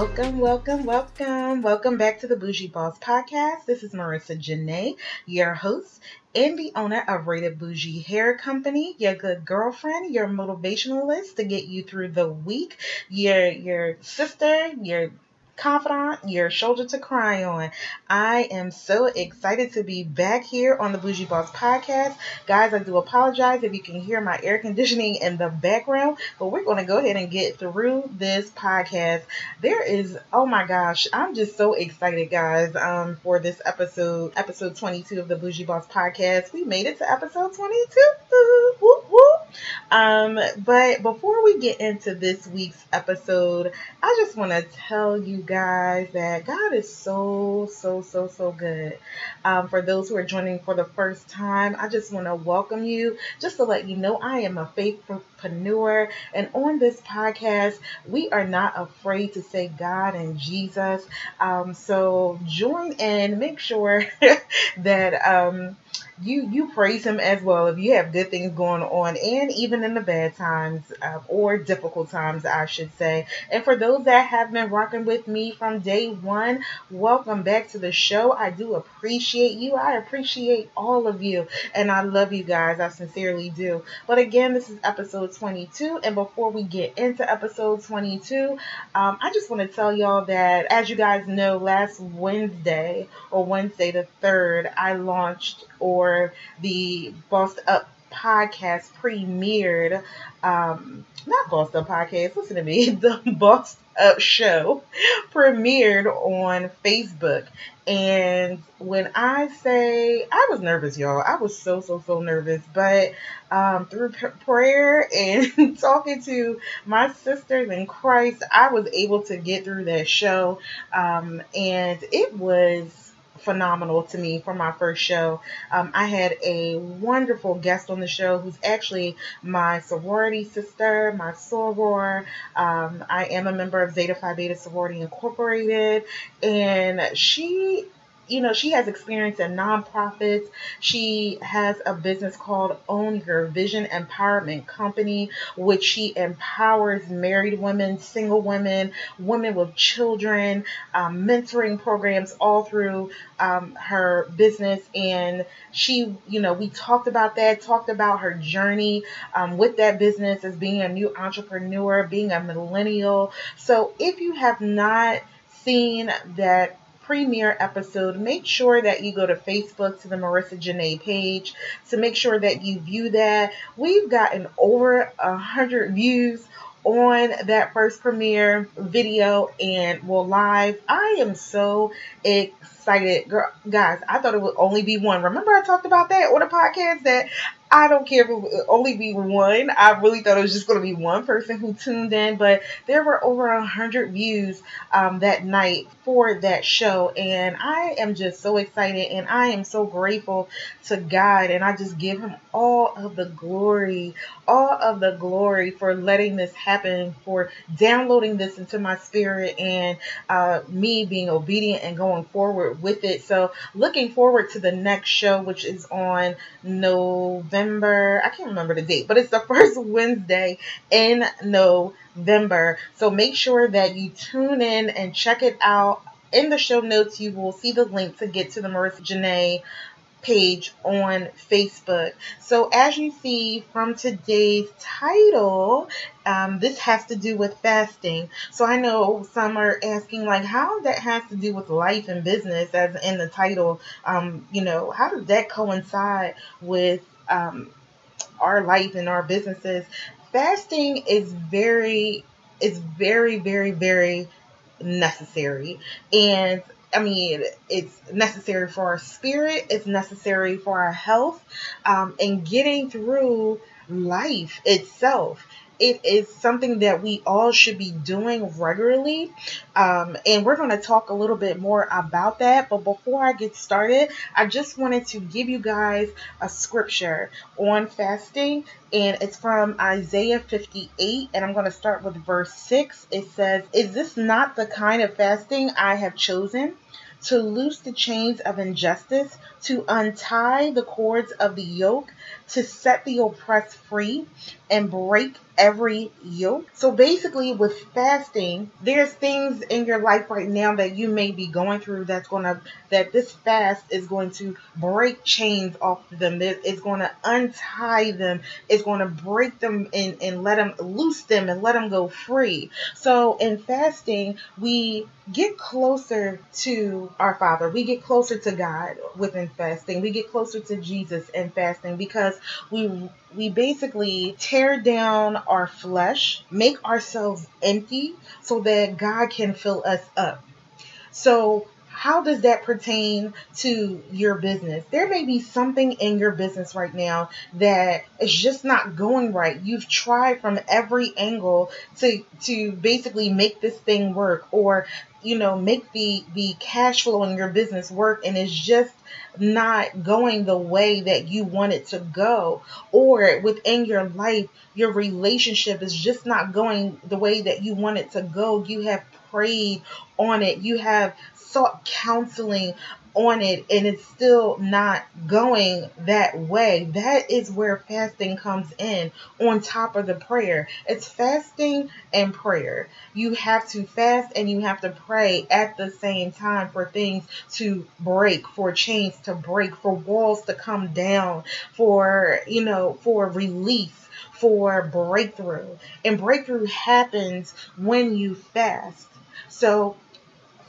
Welcome, welcome, welcome. Welcome back to the Bougie Boss Podcast. This is Marica Janaé, your host and the owner of Rated Bougie Hair Company, your good girlfriend, your motivationalist to get you through the week, your your sister, your confidant, your shoulder to cry on. I am so excited to be back here on the Bougie Boss podcast. Guys, I do apologize if you can hear my air conditioning in the background, but we're going to go ahead and get through this podcast. There is, oh my gosh, I'm just so excited, guys, um, for this episode, episode 22 of the Bougie Boss podcast. We made it to episode 22. Whoop, whoop. Um, but before we get into this week's episode, I just want to tell you guys that God is so, so, so, so good. Um, for those who are joining for the first time, I just want to welcome you just to let you know I am a faithpreneur. And on this podcast, we are not afraid to say God and Jesus. Um, so join in, make sure that. Um, you you praise him as well. If you have good things going on and even in the bad times uh, or difficult times i should say. And for those that have been rocking with me from day one welcome back to the show. I do appreciate you. I appreciate all of you and i love you guys. I sincerely do. But again this is episode 22 and before we get into episode 22 um, i just want to tell y'all that as you guys know last wednesday or wednesday the 3rd i launched or the Bossed Up podcast premiered. Um, not Bossed Up podcast, listen to me. The Bossed Up show premiered on Facebook. And when I say I was nervous, y'all, I was so, so, so nervous. But um, through p- prayer and talking to my sisters in Christ, I was able to get through that show. Um, and it was phenomenal to me for my first show. Um, I had a wonderful guest on the show who's actually my sorority sister, my soror. Um, I am a member of Zeta Phi Beta Sorority Incorporated, and she you know, she has experience in nonprofits. She has a business called Own Your Vision Empowerment Company, which she empowers married women, single women, women with children, um, mentoring programs all through um, her business. And she, you know, we talked about that, talked about her journey um, with that business as being a new entrepreneur, being a millennial. So if you have not seen that premiere episode, make sure that you go to Facebook to the Marica Janaé page to make sure that you view that. We've gotten over a hundred views on that first premiere video and will live. I am so excited. Girl, guys, I thought it would only be one. Remember I talked about that on the podcast that I don't care if it only be one. I really thought it was just going to be one person who tuned in, but there were over a hundred views um, that night for that show, and I am just so excited, and I am so grateful to God, and I just give Him all of the glory, all of the glory for letting this happen, for downloading this into my spirit, and uh, me being obedient and going forward with it. So, looking forward to the next show, which is on November. November. I can't remember the date, but it's the first Wednesday in November. So make sure that you tune in and check it out. In the show notes, you will see the link to get to the Marica Janaé page on Facebook. So, as you see from today's title, um, this has to do with fasting. So, I know some are asking, like, how that has to do with life and business, as in the title. Um, you know, how does that coincide with um, our life and our businesses, fasting is very is very very very necessary and I mean, it's necessary for our spirit, it's necessary for our health, um, and getting through life itself. It is something that we all should be doing regularly. Um, and we're going to talk a little bit more about that. But before I get started, I just wanted to give you guys a scripture on fasting. And it's from Isaiah 58. And I'm going to start with verse 6. It says, Is this not the kind of fasting I have chosen? to loose the chains of injustice, to untie the cords of the yoke, to set the oppressed free, and break every yoke. So basically, with fasting, there's things in your life right now that you may be going through that's going to, that this fast is going to break chains off of them. It's going to untie them. It's going to break them and, and let them loose them and let them go free. So in fasting, we get closer to our Father. We get closer to God within fasting. We get closer to Jesus in fasting because we we basically tear down our flesh, make ourselves empty so that God can fill us up. So how does that pertain to your business? There may be something in your business right now that is just not going right. You've tried from every angle to to basically make this thing work or you know make the the cash flow in your business work and it's just not going the way that you want it to go or within your life your relationship is just not going the way that you want it to go you have prayed on it you have sought counseling on it and it's still not going that way, that is where fasting comes in on top of the prayer. It's fasting and prayer. You have to fast and you have to pray at the same time for things to break, for chains to break, for walls to come down, for, you know, for release for breakthrough. And breakthrough happens when you fast. So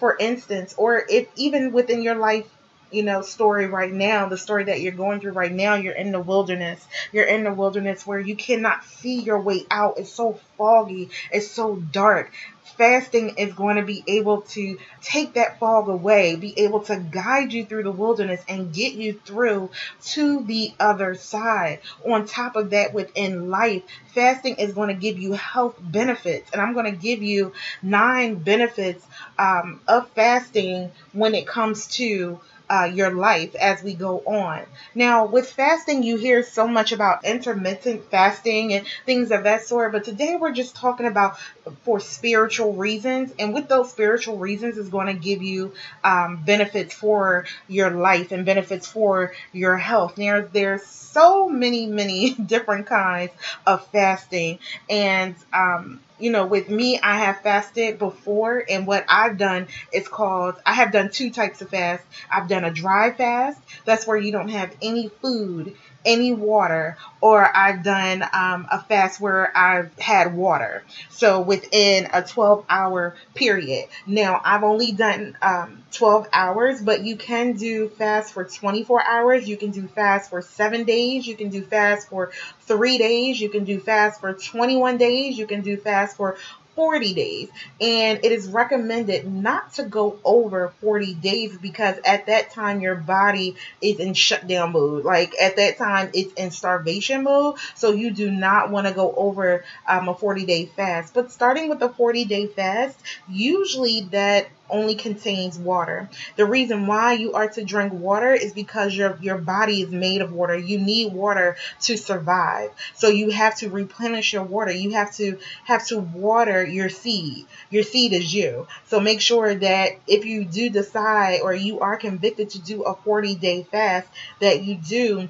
for instance, or if even within your life, you know, story right now, the story that you're going through right now, you're in the wilderness. You're in the wilderness where you cannot see your way out. It's so foggy, it's so dark fasting is going to be able to take that fog away, be able to guide you through the wilderness and get you through to the other side. On top of that, within life, fasting is going to give you health benefits. And I'm going to give you nine benefits um, of fasting when it comes to uh, your life as we go on. Now, with fasting, you hear so much about intermittent fasting and things of that sort, but today we're just talking about for spiritual reasons, and with those spiritual reasons, is going to give you um, benefits for your life and benefits for your health. Now, there's so many, many different kinds of fasting, and um, you know, with me, I have fasted before, and what I've done is called, I have done two types of fast. I've done a dry fast, that's where you don't have any food any water, or I've done um, a fast where I've had water. So within a 12 hour period. Now, I've only done um, 12 hours, but you can do fast for 24 hours. You can do fast for seven days. You can do fast for three days. You can do fast for 21 days. You can do fast for 40 days. And it is recommended not to go over 40 days because at that time your body is in shutdown mode. Like at that time it's in starvation mode. So you do not want to go over um, a 40 day fast. But starting with a 40 day fast, usually that only contains water. The reason why you are to drink water is because your your body is made of water. You need water to survive. So you have to replenish your water. You have to have to water your seed. Your seed is you. So make sure that if you do decide or you are convicted to do a 40 day fast that you do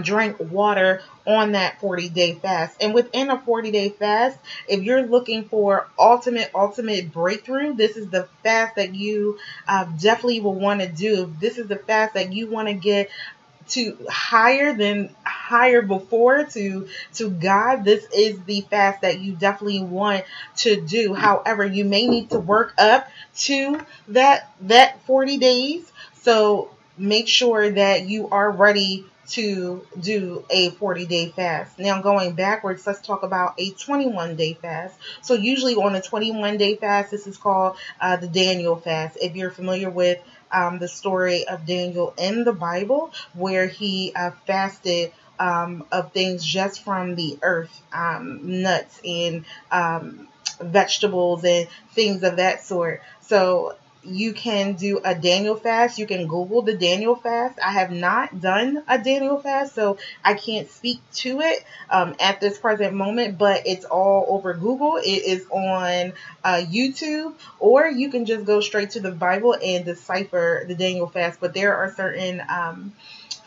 drink water on that 40 day fast. And within a 40 day fast, if you're looking for ultimate, ultimate breakthrough, this is the fast that you uh, definitely will want to do. This is the fast that you want to get to higher than higher before to to God this is the fast that you definitely want to do however you may need to work up to that that 40 days so make sure that you are ready to do a 40 day fast. Now, going backwards, let's talk about a 21 day fast. So, usually on a 21 day fast, this is called uh, the Daniel fast. If you're familiar with um, the story of Daniel in the Bible, where he uh, fasted um, of things just from the earth, um, nuts and um, vegetables and things of that sort. So you can do a Daniel fast. You can Google the Daniel fast. I have not done a Daniel fast, so I can't speak to it um, at this present moment, but it's all over Google. It is on uh, YouTube, or you can just go straight to the Bible and decipher the Daniel fast. But there are certain um,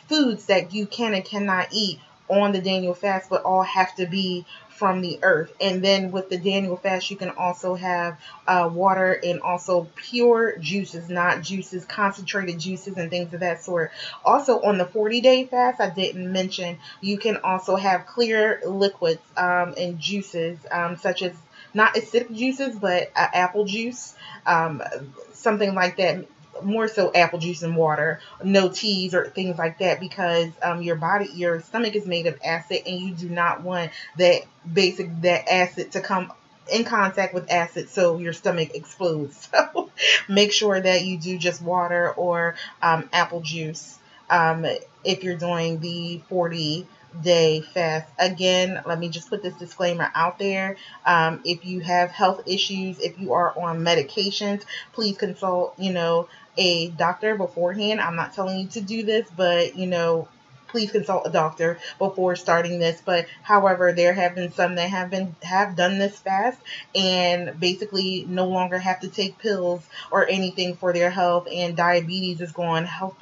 foods that you can and cannot eat on the Daniel fast, but all have to be from the earth. And then with the Daniel fast, you can also have uh, water and also pure juices, not juices, concentrated juices and things of that sort. Also, on the 40 day fast, I didn't mention, you can also have clear liquids um, and juices, um, such as not acidic juices, but uh, apple juice, um, something like that more so apple juice and water, no teas or things like that, because um, your body, your stomach is made of acid, and you do not want that basic that acid to come in contact with acid so your stomach explodes. So make sure that you do just water or um, apple juice um, if you're doing the 40 day fast. Again, let me just put this disclaimer out there. Um, if you have health issues, if you are on medications, please consult, you know, a doctor beforehand. I'm not telling you to do this, but you know, please consult a doctor before starting this. But however, there have been some that have been have done this fast and basically no longer have to take pills or anything for their health and diabetes is gone, health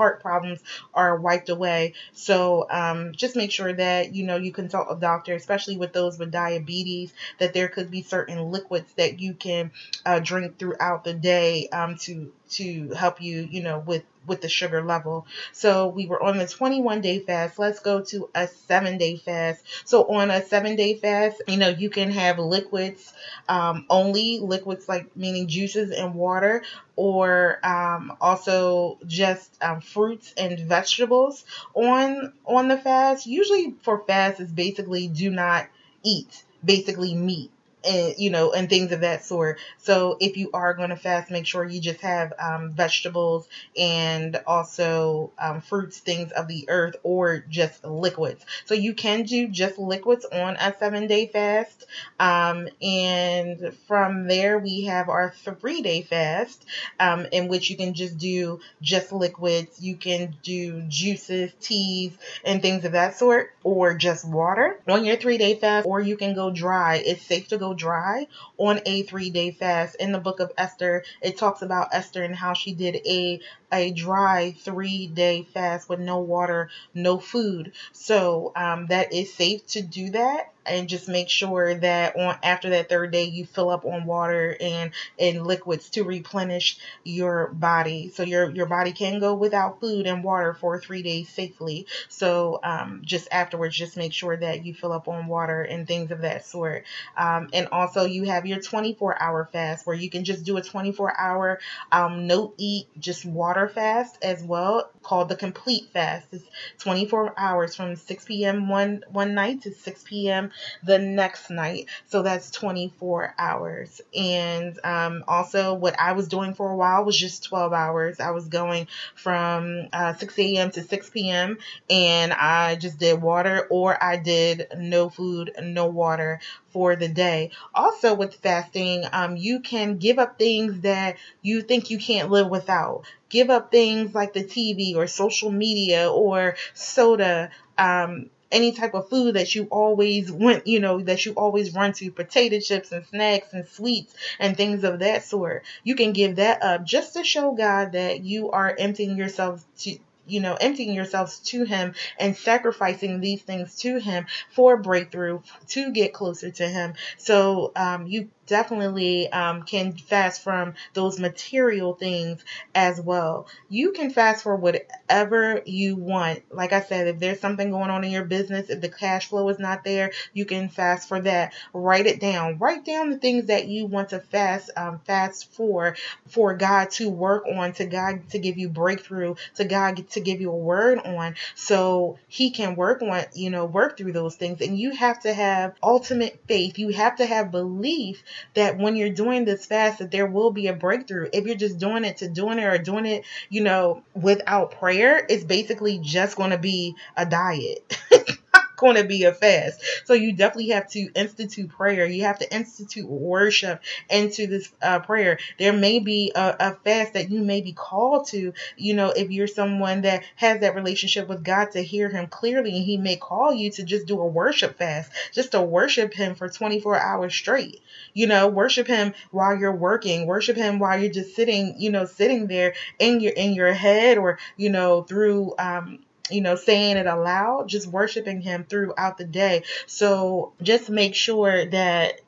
heart problems are wiped away. So um, just make sure that you know you consult a doctor, especially with those with diabetes, that there could be certain liquids that you can uh, drink throughout the day um, to to help you, you know, with with the sugar level. So we were on the 21 day fast. Let's go to a seven day fast. So on a seven day fast, you know, you can have liquids um, only, liquids like meaning juices and water, or um, also just um, fruits and vegetables on on the fast. Usually for fast is basically do not eat, basically meat and you know and things of that sort. So if you are going to fast make sure you just have um, vegetables and also um, fruits things of the earth or just liquids. So you can do just liquids on a seven day fast um, and from there we have our three day fast um, in which you can just do just liquids. You can do juices teas and things of that sort or just water on your three day fast or you can go dry. It's safe to go dry on a three day fast. In the book of Esther, it talks about Esther and how she did a a dry three day fast with no water, no food. So um, that is safe to do that and just make sure that on after that third day you fill up on water and and liquids to replenish your body. So your your body can go without food and water for three days safely. So um, just afterwards just make sure that you fill up on water and things of that sort. Um, and also you have your 24 hour fast where you can just do a 24 hour um, no eat just water water fast as well called the complete fast. It's 24 hours from 6 p.m. one one night to 6 p.m. the next night. So that's 24 hours. And um, also, what I was doing for a while was just 12 hours. I was going from uh, 6 a.m. to 6 p.m. and I just did water or I did no food, no water for the day. Also, with fasting, um, you can give up things that you think you can't live without. Give up things like the TV or social media or soda. Um, any type of food that you always went, you know, that you always run to, potato chips and snacks and sweets and things of that sort. You can give that up just to show God that you are emptying yourself to, you know, emptying yourselves to Him and sacrificing these things to Him for breakthrough to get closer to Him. So um, you definitely um, can fast from those material things as well. You can fast for whatever you want. Like I said, if there's something going on in your business, if the cash flow is not there, you can fast for that. Write it down. Write down the things that you want to fast um, fast for for God to work on, to God to give you breakthrough, to God to give you a word on, so He can work on you know work through those things. And you have to have ultimate faith. You have to have belief that when you're doing this fast that there will be a breakthrough. If you're just doing it to doing it or doing it, you know, without prayer, it's basically just going to be a diet. going to be a fast. So you definitely have to institute prayer. You have to institute worship into this uh, prayer. There may be a, a fast that you may be called to, you know, if you're someone that has that relationship with God to hear Him clearly, and He may call you to just do a worship fast, just to worship Him for 24 hours straight. You know, worship Him while you're working, worship Him while you're just sitting, you know, sitting there in your in your head or you know through um you know, saying it aloud, just worshiping Him throughout the day. So just make sure that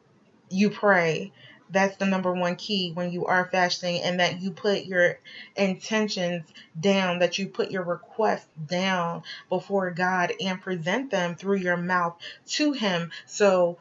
you pray. That's the number one key when you are fasting, and that you put your intentions down, that you put your requests down before God and present them through your mouth to Him. So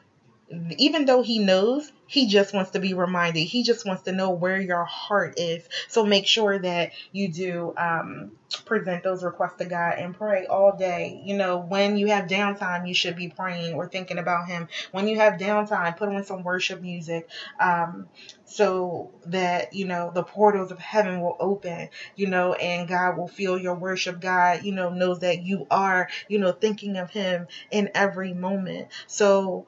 even though He knows, he just wants to be reminded. He just wants to know where your heart is. So make sure that you do um, present those requests to God and pray all day. You know, when you have downtime, you should be praying or thinking about Him. When you have downtime, put on some worship music um, so that, you know, the portals of heaven will open, you know, and God will feel your worship. God, you know, knows that you are, you know, thinking of Him in every moment. So,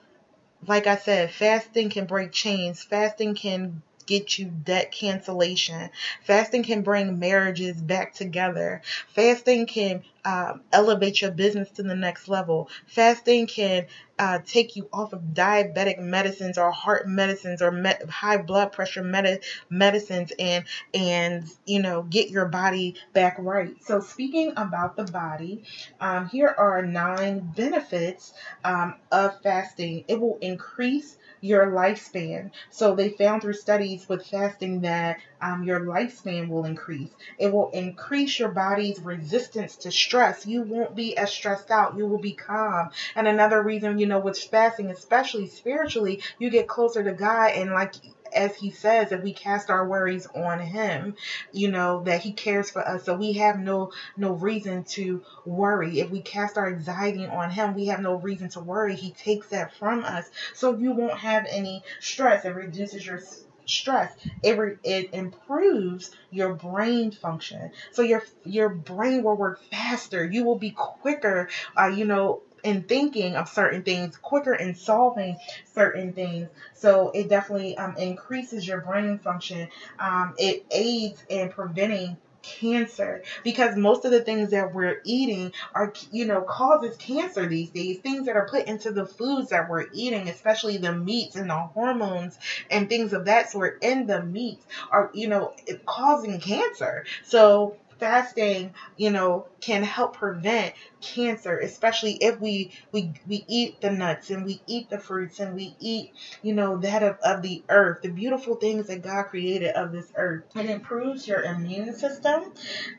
like I said, fasting can break chains. Fasting can get you debt cancellation. Fasting can bring marriages back together. Fasting can um, elevate your business to the next level. Fasting can uh, take you off of diabetic medicines or heart medicines or med- high blood pressure med- medicines and and you know get your body back right. So speaking about the body, um, here are nine benefits um, of fasting. It will increase your lifespan. So they found through studies with fasting that um, your lifespan will increase. It will increase your body's resistance to stress. You won't be as stressed out. You will be calm. And another reason, you know, with fasting, especially spiritually, you get closer to God and like as he says, if we cast our worries on him, you know, that he cares for us. So we have no no reason to worry. If we cast our anxiety on him, we have no reason to worry. He takes that from us. So you won't have any stress. It reduces your stress it, re- it improves your brain function. So your your brain will work faster. You will be quicker uh, you know in thinking of certain things quicker in solving certain things. So it definitely um, increases your brain function. Um, it aids in preventing cancer. Because most of the things that we're eating are you know causes cancer these days. Things that are put into the foods that we're eating especially the meats and the hormones and things of that sort in the meats are you know causing cancer. So fasting, you know, can help prevent cancer, especially if we we we eat the nuts and we eat the fruits and we eat, you know, that of, of the earth, the beautiful things that God created of this earth. It improves your immune system.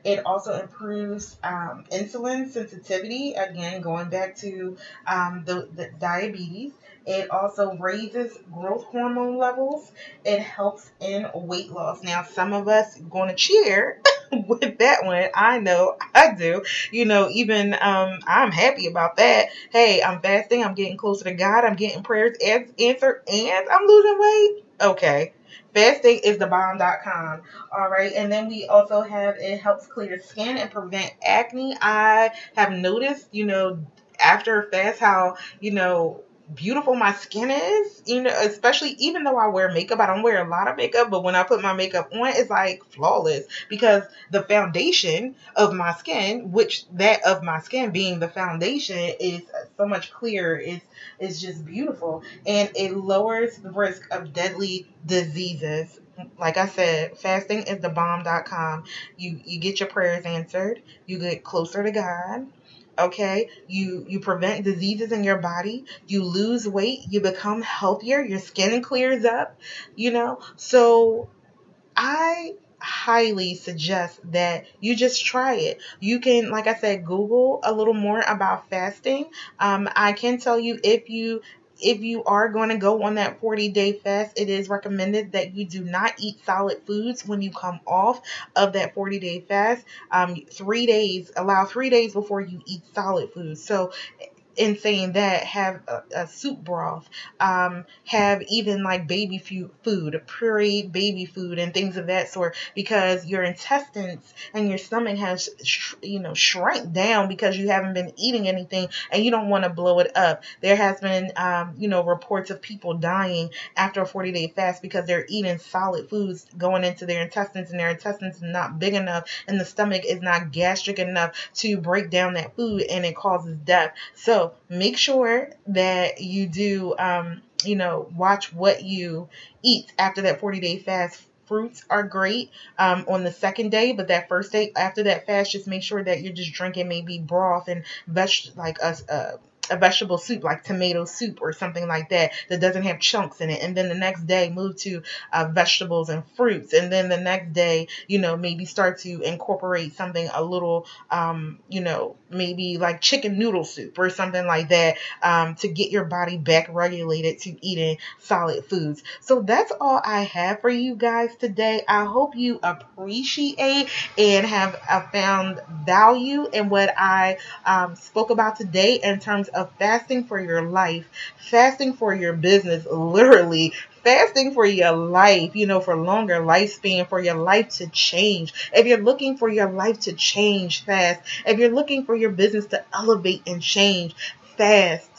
It also improves um, insulin sensitivity. Again, going back to um, the, the diabetes. It also raises growth hormone levels. It helps in weight loss. Now, some of us going to cheer with that one. I know I do. You know, even um, Um, I'm happy about that. Hey, I'm fasting. I'm getting closer to God. I'm getting prayers answered, and I'm losing weight. Okay. Fasting is the bomb.com. All right. And then we also have it helps clear skin and prevent acne. I have noticed, you know, after a fast how, you know, beautiful my skin is, you know, especially even though I wear makeup, I don't wear a lot of makeup, but when I put my makeup on, it's like flawless because the foundation of my skin, which that of my skin being the foundation is so much clearer, It's it's just beautiful and it lowers the risk of deadly diseases. Like I said, fasting is the bomb.com. You you get your prayers answered, you get closer to God okay? You you prevent diseases in your body. You lose weight. You become healthier. Your skin clears up you know? So i highly suggest that you just try it. You can like i said google a little more about fasting. Um, i can tell you if you if you are going to go on that 40 day fast, it is recommended that you do not eat solid foods when you come off of that 40 day fast. Um, three days, allow three days before you eat solid foods. So in saying that have a, a soup broth um, have even like baby food pureed baby food and things of that sort because your intestines and your stomach has sh- you know shrank down because you haven't been eating anything and you don't want to blow it up. There has been um, you know reports of people dying after a 40 day fast because they're eating solid foods going into their intestines and their intestines are not big enough and the stomach is not gastric enough to break down that food and it causes death. So make sure that you do, um, you know, watch what you eat after that 40 day fast. Fruits are great um, on the second day, but that first day after that fast, just make sure that you're just drinking maybe broth and veg like us. a a vegetable soup like tomato soup or something like that that doesn't have chunks in it. And then the next day move to uh, vegetables and fruits. And then the next day you know maybe start to incorporate something a little um, you know maybe like chicken noodle soup or something like that um, to get your body back regulated to eating solid foods. So that's all i have for you guys today. I hope you appreciate and have uh, found value in what i um, spoke about today in terms of fasting for your life, fasting for your business, literally fasting for your life, you know, for longer lifespan, for your life to change. If you're looking for your life to change fast, if you're looking for your business to elevate and change fast,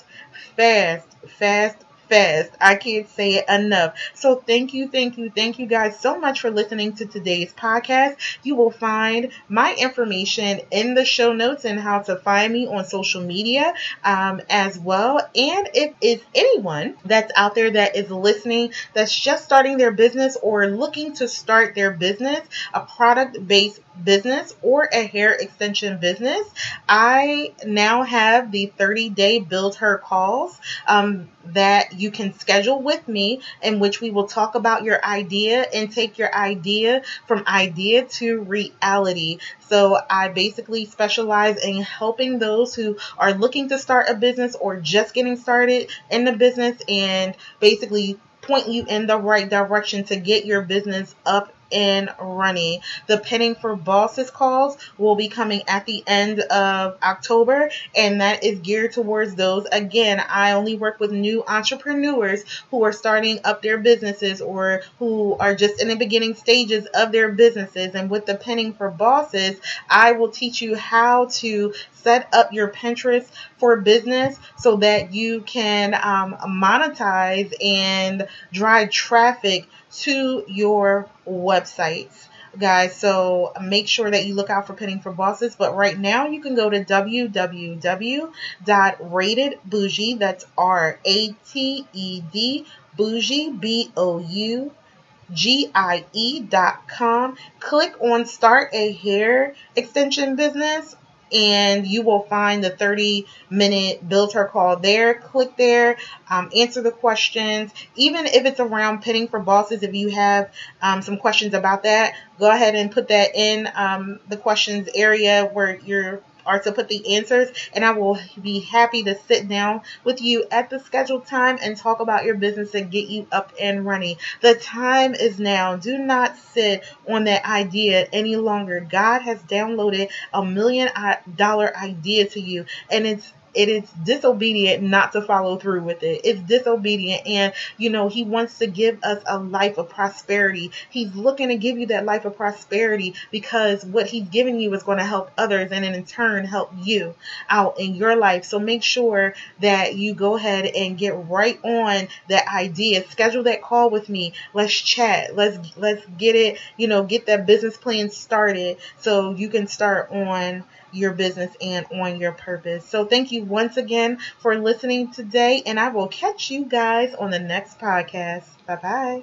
fast, fast, fast. I can't say it enough. So thank you, thank you, thank you guys so much for listening to today's podcast. You will find my information in the show notes and how to find me on social media um, as well. And if it's anyone that's out there that is listening that's just starting their business or looking to start their business, a product based business or a hair extension business, I now have the 30 day build her calls um, that you can schedule with me, in which we will talk about your idea and take your idea from idea to reality. So I basically specialize in helping those who are looking to start a business or just getting started in the business and basically point you in the right direction to get your business up and running. The Pinning for Bosses calls will be coming at the end of October, and that is geared towards those. Again, I only work with new entrepreneurs who are starting up their businesses or who are just in the beginning stages of their businesses. And with the Pinning for Bosses, I will teach you how to set up your Pinterest for business so that you can um, monetize and drive traffic to your websites guys so make sure that you look out for pinning for bosses but right now you can go to www.ratedbougie that's r-a-t-e-d bougie b-o-u G-I-E dot com. Click on start a hair extension business and you will find the 30 minute build her call there. Click there, um, answer the questions. Even if it's around pinning for bosses, if you have um, some questions about that, go ahead and put that in um, the questions area where you're or to put the answers, and I will be happy to sit down with you at the scheduled time and talk about your business and get you up and running. The time is now. Do not sit on that idea any longer. God has downloaded a million uh, dollar idea to you, and it's it is disobedient not to follow through with it. It's disobedient. And, you know, He wants to give us a life of prosperity. He's looking to give you that life of prosperity because what He's giving you is going to help others and in turn help you out in your life. So make sure that you go ahead and get right on that idea. Schedule that call with me. Let's chat. Let's let's get it, you know, get that business plan started so you can start on your business and on your purpose. So thank you once again for listening today, and I will catch you guys on the next podcast. Bye bye.